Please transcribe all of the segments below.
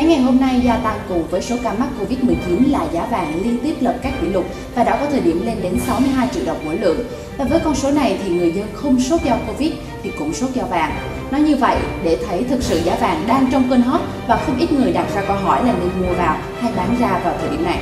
Mấy ngày hôm nay, gia tăng cùng với số ca mắc Covid-19 là giá vàng liên tiếp lập các kỷ lục và đã có thời điểm lên đến 62 triệu đồng mỗi lượng. Và với con số này thì người dân không sốt do Covid thì cũng sốt do vàng. Nói như vậy, để thấy thực sự giá vàng đang trong cơn hot và không ít người đặt ra câu hỏi là nên mua vào hay bán ra vào thời điểm này.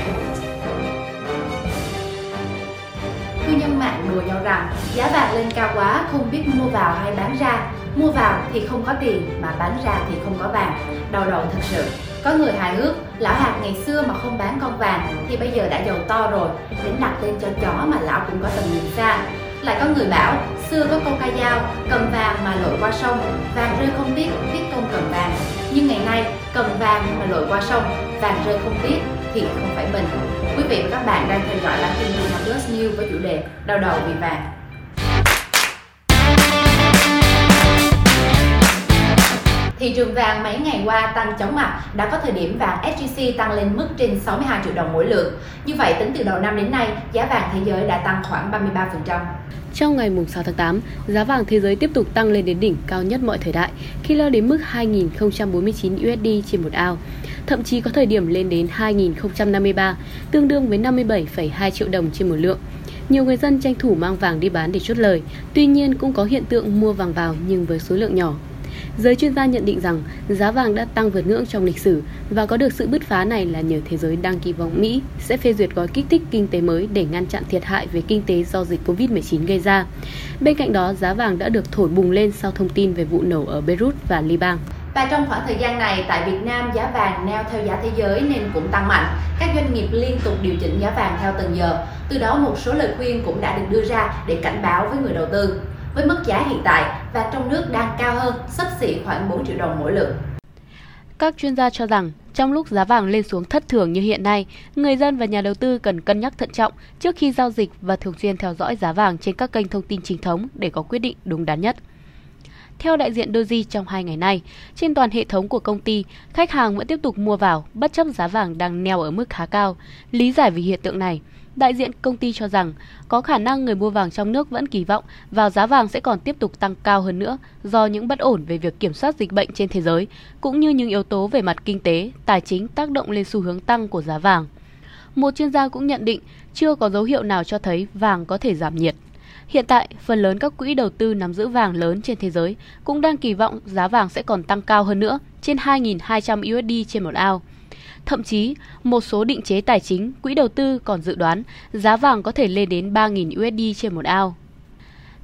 Cư dân mạng đùa nhau rằng, giá vàng lên cao quá, không biết mua vào hay bán ra mua vào thì không có tiền, mà bán ra thì không có vàng đau đầu thật sự có người hài hước, lão hạt ngày xưa mà không bán con vàng thì bây giờ đã giàu to rồi, đến đặt tên cho chó mà lão cũng có tầm nhìn xa. Lại có người bảo, xưa có câu ca dao, cầm vàng mà lội qua sông, vàng rơi không tiếc tiếc công cầm vàng. Nhưng ngày nay, cầm vàng mà lội qua sông, vàng rơi không tiếc thì không phải mình. Quý vị và các bạn đang theo dõi bản tin Vietnam News với chủ đề đau đầu vì vàng. Thị trường vàng mấy ngày qua tăng chóng mặt, đã có thời điểm vàng SJC tăng lên mức trên 62 triệu đồng mỗi lượng. Như vậy, tính từ đầu năm đến nay, giá vàng thế giới đã tăng khoảng 33%. Trong ngày 6 tháng 8, giá vàng thế giới tiếp tục tăng lên đến đỉnh cao nhất mọi thời đại khi lên đến mức 2.049 USD trên một ao. Thậm chí có thời điểm lên đến 2.053, tương đương với 57,2 triệu đồng trên một lượng. Nhiều người dân tranh thủ mang vàng đi bán để chốt lời, tuy nhiên cũng có hiện tượng mua vàng vào nhưng với số lượng nhỏ. Giới chuyên gia nhận định rằng giá vàng đã tăng vượt ngưỡng trong lịch sử và có được sự bứt phá này là nhờ thế giới đang kỳ vọng Mỹ sẽ phê duyệt gói kích thích kinh tế mới để ngăn chặn thiệt hại về kinh tế do dịch Covid-19 gây ra. Bên cạnh đó, giá vàng đã được thổi bùng lên sau thông tin về vụ nổ ở Beirut và Liban. Và trong khoảng thời gian này, tại Việt Nam giá vàng neo theo giá thế giới nên cũng tăng mạnh. Các doanh nghiệp liên tục điều chỉnh giá vàng theo từng giờ. Từ đó một số lời khuyên cũng đã được đưa ra để cảnh báo với người đầu tư với mức giá hiện tại và trong nước đang cao hơn, sấp xỉ khoảng 4 triệu đồng mỗi lượng. Các chuyên gia cho rằng, trong lúc giá vàng lên xuống thất thường như hiện nay, người dân và nhà đầu tư cần cân nhắc thận trọng trước khi giao dịch và thường xuyên theo dõi giá vàng trên các kênh thông tin chính thống để có quyết định đúng đắn nhất. Theo đại diện Doji trong hai ngày nay, trên toàn hệ thống của công ty, khách hàng vẫn tiếp tục mua vào bất chấp giá vàng đang neo ở mức khá cao. Lý giải về hiện tượng này, Đại diện công ty cho rằng có khả năng người mua vàng trong nước vẫn kỳ vọng vào giá vàng sẽ còn tiếp tục tăng cao hơn nữa do những bất ổn về việc kiểm soát dịch bệnh trên thế giới, cũng như những yếu tố về mặt kinh tế, tài chính tác động lên xu hướng tăng của giá vàng. Một chuyên gia cũng nhận định chưa có dấu hiệu nào cho thấy vàng có thể giảm nhiệt. Hiện tại, phần lớn các quỹ đầu tư nắm giữ vàng lớn trên thế giới cũng đang kỳ vọng giá vàng sẽ còn tăng cao hơn nữa, trên 2.200 USD trên một ao. Thậm chí, một số định chế tài chính, quỹ đầu tư còn dự đoán giá vàng có thể lên đến 3.000 USD trên một ao.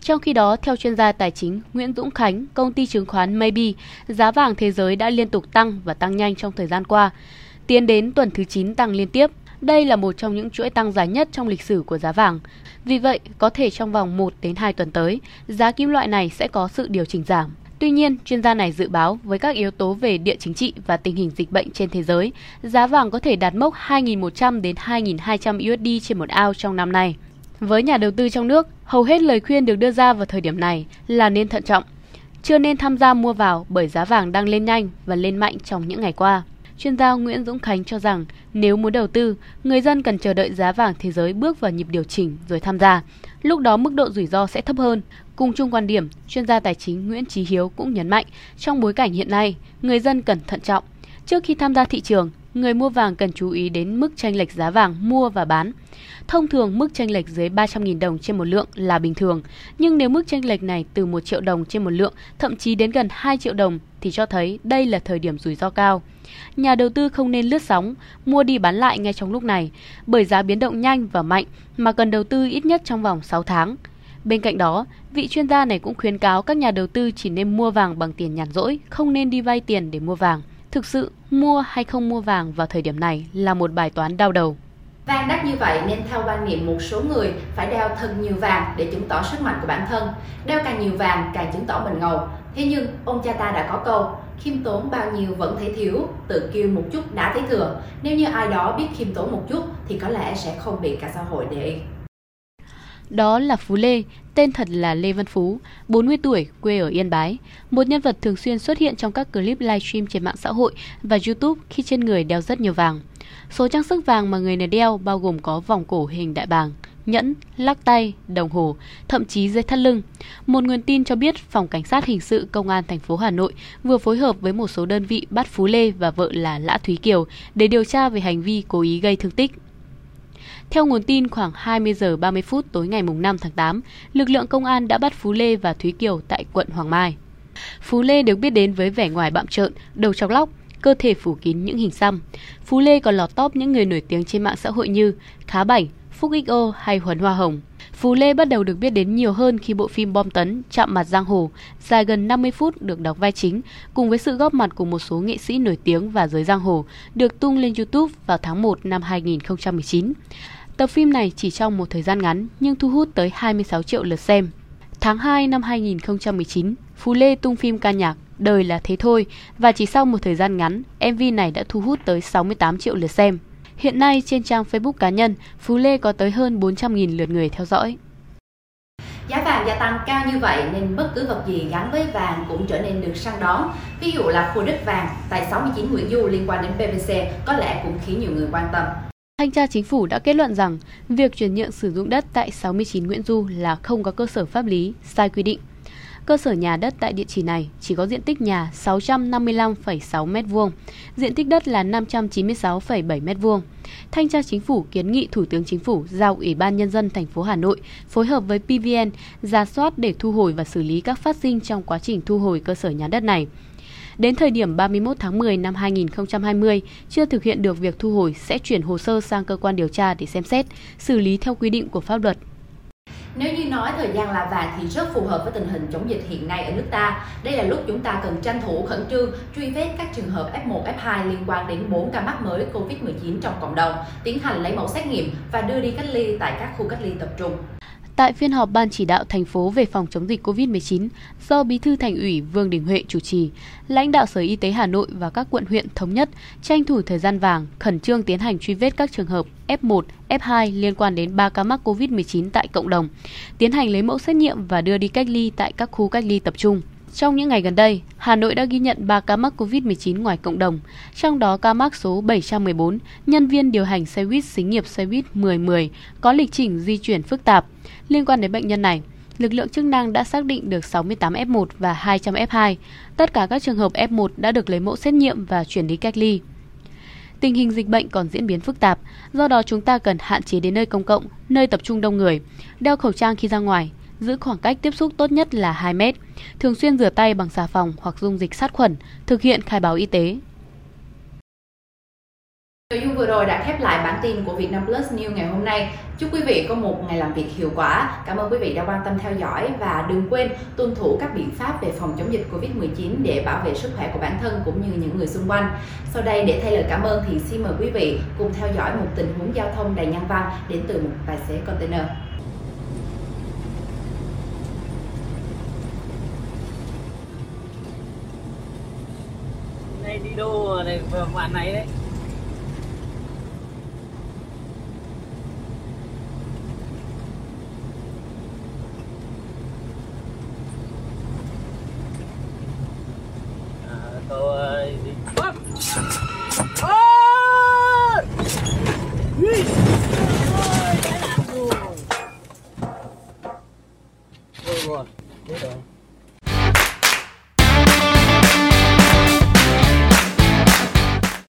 Trong khi đó, theo chuyên gia tài chính Nguyễn Dũng Khánh, công ty chứng khoán Maybe, giá vàng thế giới đã liên tục tăng và tăng nhanh trong thời gian qua, tiến đến tuần thứ 9 tăng liên tiếp. Đây là một trong những chuỗi tăng dài nhất trong lịch sử của giá vàng. Vì vậy, có thể trong vòng 1 đến 2 tuần tới, giá kim loại này sẽ có sự điều chỉnh giảm. Tuy nhiên, chuyên gia này dự báo với các yếu tố về địa chính trị và tình hình dịch bệnh trên thế giới, giá vàng có thể đạt mốc 2.100 đến 2.200 USD trên một ao trong năm nay. Với nhà đầu tư trong nước, hầu hết lời khuyên được đưa ra vào thời điểm này là nên thận trọng, chưa nên tham gia mua vào bởi giá vàng đang lên nhanh và lên mạnh trong những ngày qua. Chuyên gia Nguyễn Dũng Khánh cho rằng nếu muốn đầu tư, người dân cần chờ đợi giá vàng thế giới bước vào nhịp điều chỉnh rồi tham gia. Lúc đó mức độ rủi ro sẽ thấp hơn. Cùng chung quan điểm, chuyên gia tài chính Nguyễn Trí Hiếu cũng nhấn mạnh trong bối cảnh hiện nay, người dân cần thận trọng. Trước khi tham gia thị trường, người mua vàng cần chú ý đến mức tranh lệch giá vàng mua và bán. Thông thường mức chênh lệch dưới 300.000 đồng trên một lượng là bình thường, nhưng nếu mức chênh lệch này từ 1 triệu đồng trên một lượng, thậm chí đến gần 2 triệu đồng thì cho thấy đây là thời điểm rủi ro cao. Nhà đầu tư không nên lướt sóng, mua đi bán lại ngay trong lúc này, bởi giá biến động nhanh và mạnh mà cần đầu tư ít nhất trong vòng 6 tháng. Bên cạnh đó, vị chuyên gia này cũng khuyến cáo các nhà đầu tư chỉ nên mua vàng bằng tiền nhàn rỗi, không nên đi vay tiền để mua vàng. Thực sự, mua hay không mua vàng vào thời điểm này là một bài toán đau đầu. Vàng đắt như vậy nên theo quan niệm một số người phải đeo thật nhiều vàng để chứng tỏ sức mạnh của bản thân. Đeo càng nhiều vàng càng chứng tỏ mình ngầu. Thế nhưng ông cha ta đã có câu khiêm tốn bao nhiêu vẫn thấy thiếu, tự kiêu một chút đã thấy thừa. Nếu như ai đó biết khiêm tốn một chút thì có lẽ sẽ không bị cả xã hội để ý. Đó là Phú Lê, tên thật là Lê Văn Phú, 40 tuổi, quê ở Yên Bái. Một nhân vật thường xuyên xuất hiện trong các clip livestream trên mạng xã hội và YouTube khi trên người đeo rất nhiều vàng. Số trang sức vàng mà người này đeo bao gồm có vòng cổ hình đại bàng, nhẫn, lắc tay, đồng hồ, thậm chí dây thắt lưng. Một nguồn tin cho biết Phòng Cảnh sát Hình sự Công an thành phố Hà Nội vừa phối hợp với một số đơn vị bắt Phú Lê và vợ là Lã Thúy Kiều để điều tra về hành vi cố ý gây thương tích. Theo nguồn tin, khoảng 20 giờ 30 phút tối ngày 5 tháng 8, lực lượng công an đã bắt Phú Lê và Thúy Kiều tại quận Hoàng Mai. Phú Lê được biết đến với vẻ ngoài bạm trợn, đầu chọc lóc, cơ thể phủ kín những hình xăm. Phú Lê còn lọt top những người nổi tiếng trên mạng xã hội như Khá Bảnh, Phúc XO hay Huấn Hoa Hồng. Phú Lê bắt đầu được biết đến nhiều hơn khi bộ phim Bom Tấn, Chạm mặt giang hồ, dài gần 50 phút được đóng vai chính, cùng với sự góp mặt của một số nghệ sĩ nổi tiếng và giới giang hồ, được tung lên YouTube vào tháng 1 năm 2019. Tập phim này chỉ trong một thời gian ngắn nhưng thu hút tới 26 triệu lượt xem. Tháng 2 năm 2019, Phú Lê tung phim ca nhạc Đời là thế thôi và chỉ sau một thời gian ngắn, MV này đã thu hút tới 68 triệu lượt xem. Hiện nay trên trang Facebook cá nhân, Phú Lê có tới hơn 400.000 lượt người theo dõi. Giá vàng gia tăng cao như vậy nên bất cứ vật gì gắn với vàng cũng trở nên được săn đón. Ví dụ là khu đất vàng tại 69 Nguyễn Du liên quan đến PVC có lẽ cũng khiến nhiều người quan tâm. Thanh tra chính phủ đã kết luận rằng việc chuyển nhượng sử dụng đất tại 69 Nguyễn Du là không có cơ sở pháp lý, sai quy định. Cơ sở nhà đất tại địa chỉ này chỉ có diện tích nhà 655,6 m2, diện tích đất là 596,7 m2. Thanh tra Chính phủ kiến nghị Thủ tướng Chính phủ giao Ủy ban Nhân dân thành phố Hà Nội phối hợp với PVN ra soát để thu hồi và xử lý các phát sinh trong quá trình thu hồi cơ sở nhà đất này. Đến thời điểm 31 tháng 10 năm 2020, chưa thực hiện được việc thu hồi sẽ chuyển hồ sơ sang cơ quan điều tra để xem xét, xử lý theo quy định của pháp luật. Nếu như nói thời gian là vàng thì rất phù hợp với tình hình chống dịch hiện nay ở nước ta. Đây là lúc chúng ta cần tranh thủ khẩn trương truy vết các trường hợp F1, F2 liên quan đến 4 ca mắc mới COVID-19 trong cộng đồng, tiến hành lấy mẫu xét nghiệm và đưa đi cách ly tại các khu cách ly tập trung. Tại phiên họp Ban chỉ đạo thành phố về phòng chống dịch COVID-19 do Bí thư Thành ủy Vương Đình Huệ chủ trì, lãnh đạo Sở Y tế Hà Nội và các quận huyện thống nhất tranh thủ thời gian vàng, khẩn trương tiến hành truy vết các trường hợp F1, F2 liên quan đến 3 ca mắc COVID-19 tại cộng đồng, tiến hành lấy mẫu xét nghiệm và đưa đi cách ly tại các khu cách ly tập trung. Trong những ngày gần đây, Hà Nội đã ghi nhận 3 ca mắc COVID-19 ngoài cộng đồng, trong đó ca mắc số 714, nhân viên điều hành xe buýt xí nghiệp xe buýt 1010 có lịch trình di chuyển phức tạp. Liên quan đến bệnh nhân này, lực lượng chức năng đã xác định được 68 F1 và 200 F2. Tất cả các trường hợp F1 đã được lấy mẫu xét nghiệm và chuyển đi cách ly. Tình hình dịch bệnh còn diễn biến phức tạp, do đó chúng ta cần hạn chế đến nơi công cộng, nơi tập trung đông người, đeo khẩu trang khi ra ngoài, giữ khoảng cách tiếp xúc tốt nhất là 2 mét, thường xuyên rửa tay bằng xà phòng hoặc dung dịch sát khuẩn, thực hiện khai báo y tế. Nội dung vừa rồi đã khép lại bản tin của Vietnam Plus News ngày hôm nay. Chúc quý vị có một ngày làm việc hiệu quả. Cảm ơn quý vị đã quan tâm theo dõi và đừng quên tuân thủ các biện pháp về phòng chống dịch Covid-19 để bảo vệ sức khỏe của bản thân cũng như những người xung quanh. Sau đây để thay lời cảm ơn thì xin mời quý vị cùng theo dõi một tình huống giao thông đầy nhân văn đến từ một tài xế container. đi đâu này vừa bạn này đấy. À, tôi đi ờ,